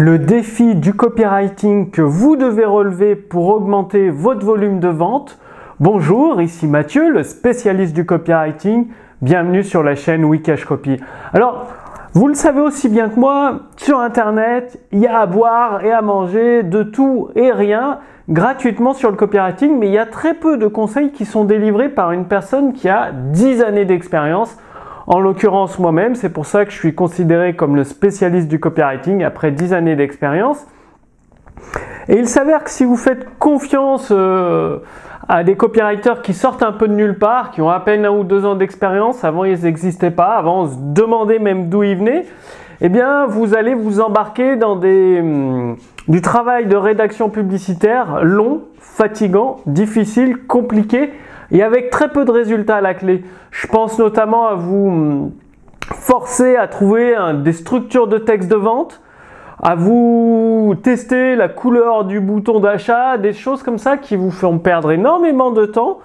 le défi du copywriting que vous devez relever pour augmenter votre volume de vente. Bonjour, ici Mathieu, le spécialiste du copywriting. Bienvenue sur la chaîne Wikash Copy. Alors, vous le savez aussi bien que moi, sur Internet, il y a à boire et à manger de tout et rien gratuitement sur le copywriting, mais il y a très peu de conseils qui sont délivrés par une personne qui a 10 années d'expérience en l'occurrence, moi-même, c'est pour ça que je suis considéré comme le spécialiste du copywriting après 10 années d'expérience. Et il s'avère que si vous faites confiance euh, à des copywriters qui sortent un peu de nulle part, qui ont à peine un ou deux ans d'expérience, avant ils n'existaient pas, avant on se demandait même d'où ils venaient, eh bien vous allez vous embarquer dans des, hum, du travail de rédaction publicitaire long, fatigant, difficile, compliqué, et avec très peu de résultats à la clé. Je pense notamment à vous hum, forcer à trouver des structures de texte de vente, à vous tester la couleur du bouton d'achat, des choses comme ça qui vous font perdre énormément de temps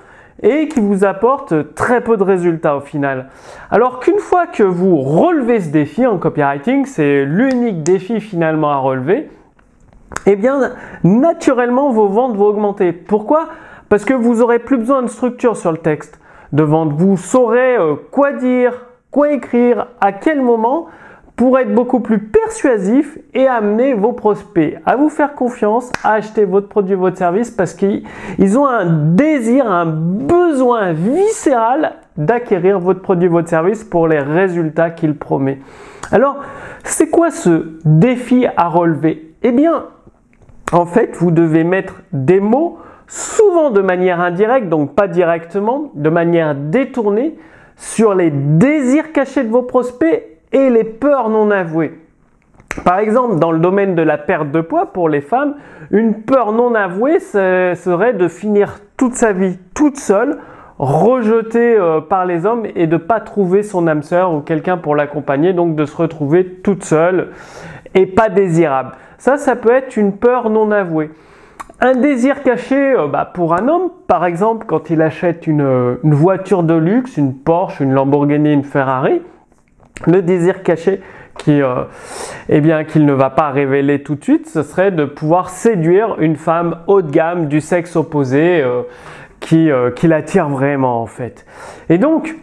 et qui vous apportent très peu de résultats au final. Alors qu'une fois que vous relevez ce défi en copywriting, c'est l'unique défi finalement à relever, eh bien naturellement vos ventes vont augmenter. Pourquoi? Parce que vous n'aurez plus besoin de structure sur le texte de vente. Vous saurez euh, quoi dire, quoi écrire, à quel moment pour être beaucoup plus persuasif et amener vos prospects à vous faire confiance, à acheter votre produit, votre service parce qu'ils ont un désir, un besoin viscéral d'acquérir votre produit, votre service pour les résultats qu'il promet. Alors, c'est quoi ce défi à relever? Eh bien, en fait, vous devez mettre des mots souvent de manière indirecte, donc pas directement, de manière détournée, sur les désirs cachés de vos prospects et les peurs non avouées. Par exemple, dans le domaine de la perte de poids pour les femmes, une peur non avouée serait de finir toute sa vie toute seule, rejetée euh, par les hommes et de ne pas trouver son âme sœur ou quelqu'un pour l'accompagner, donc de se retrouver toute seule et pas désirable. Ça, ça peut être une peur non avouée. Un désir caché euh, bah, pour un homme, par exemple, quand il achète une, voiture de luxe, une Porsche, une Lamborghini, une Ferrari, le désir caché qui, euh, eh bien, qu'il ne va pas révéler tout de suite, ce serait de pouvoir séduire une femme haut de gamme du sexe opposé euh, qui, qui l'attire vraiment en fait. Et donc,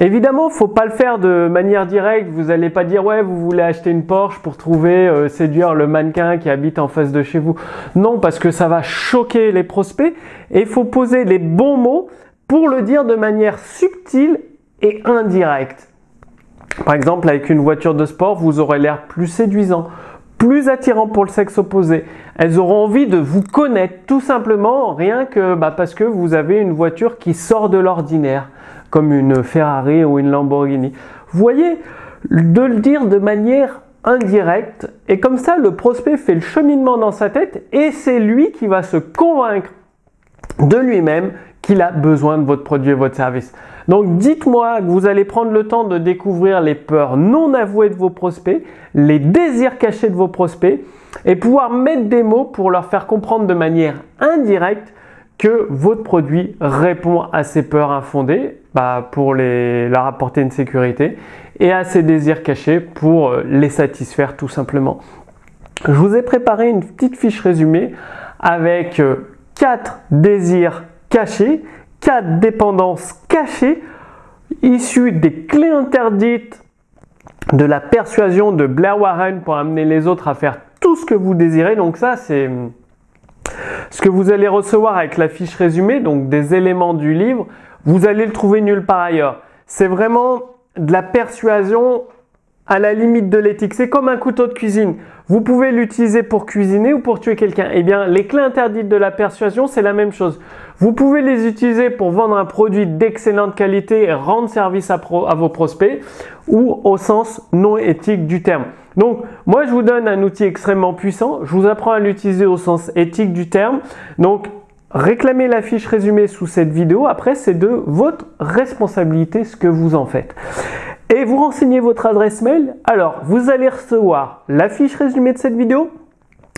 Évidemment, faut pas le faire de manière directe. Vous n'allez pas dire ouais, vous voulez acheter une Porsche pour trouver euh, séduire le mannequin qui habite en face de chez vous. Non, parce que ça va choquer les prospects et il faut poser les bons mots pour le dire de manière subtile et indirecte. Par exemple, avec une voiture de sport, vous aurez l'air plus séduisant, plus attirant pour le sexe opposé. Elles auront envie de vous connaître tout simplement, rien que bah, parce que vous avez une voiture qui sort de l'ordinaire comme une Ferrari ou une Lamborghini. Vous voyez, de le dire de manière indirecte, et comme ça le prospect fait le cheminement dans sa tête, et c'est lui qui va se convaincre de lui-même qu'il a besoin de votre produit et votre service. Donc dites-moi que vous allez prendre le temps de découvrir les peurs non avouées de vos prospects, les désirs cachés de vos prospects, et pouvoir mettre des mots pour leur faire comprendre de manière indirecte que votre produit répond à ces peurs infondées pour leur apporter une sécurité et à ces désirs cachés pour euh, les satisfaire tout simplement. Je vous ai préparé une petite fiche résumée avec 4 euh, désirs cachés, 4 dépendances cachées issues des clés interdites de la persuasion de Blair Warren pour amener les autres à faire tout ce que vous désirez. Donc ça, c'est ce que vous allez recevoir avec la fiche résumée, donc des éléments du livre, vous allez le trouver nulle part ailleurs. C'est vraiment de la persuasion à la limite de l'éthique. C'est comme un couteau de cuisine. Vous pouvez l'utiliser pour cuisiner ou pour tuer quelqu'un. Eh bien, les clés interdites de la persuasion, c'est la même chose. Vous pouvez les utiliser pour vendre un produit d'excellente qualité et rendre service à, à, vos prospects ou au sens non éthique du terme. Donc, moi, je vous donne un outil extrêmement puissant. Je vous apprends à l'utiliser au sens éthique du terme. Donc, réclamez la fiche résumée sous cette vidéo. Après, c'est de votre responsabilité ce que vous en faites. Et vous renseignez votre adresse mail. Alors, vous allez recevoir la fiche résumée de cette vidéo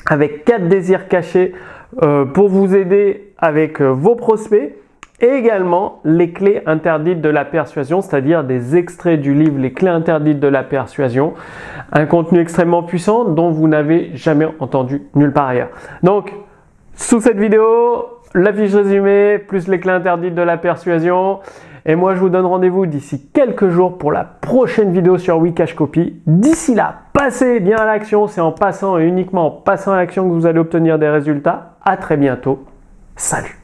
avec quatre désirs cachés euh, pour vous aider avec euh, vos prospects également les clés interdites de la persuasion, c'est-à-dire des extraits du livre Les clés interdites de la persuasion, un contenu extrêmement puissant dont vous n'avez jamais entendu nulle part ailleurs. Donc, sous cette vidéo, la fiche résumée, plus les clés interdites de la persuasion. Et moi, je vous donne rendez-vous d'ici quelques jours pour la prochaine vidéo sur Wikash Copy. D'ici là, passez bien à l'action. C'est en passant et uniquement en passant à l'action que vous allez obtenir des résultats. À très bientôt. Salut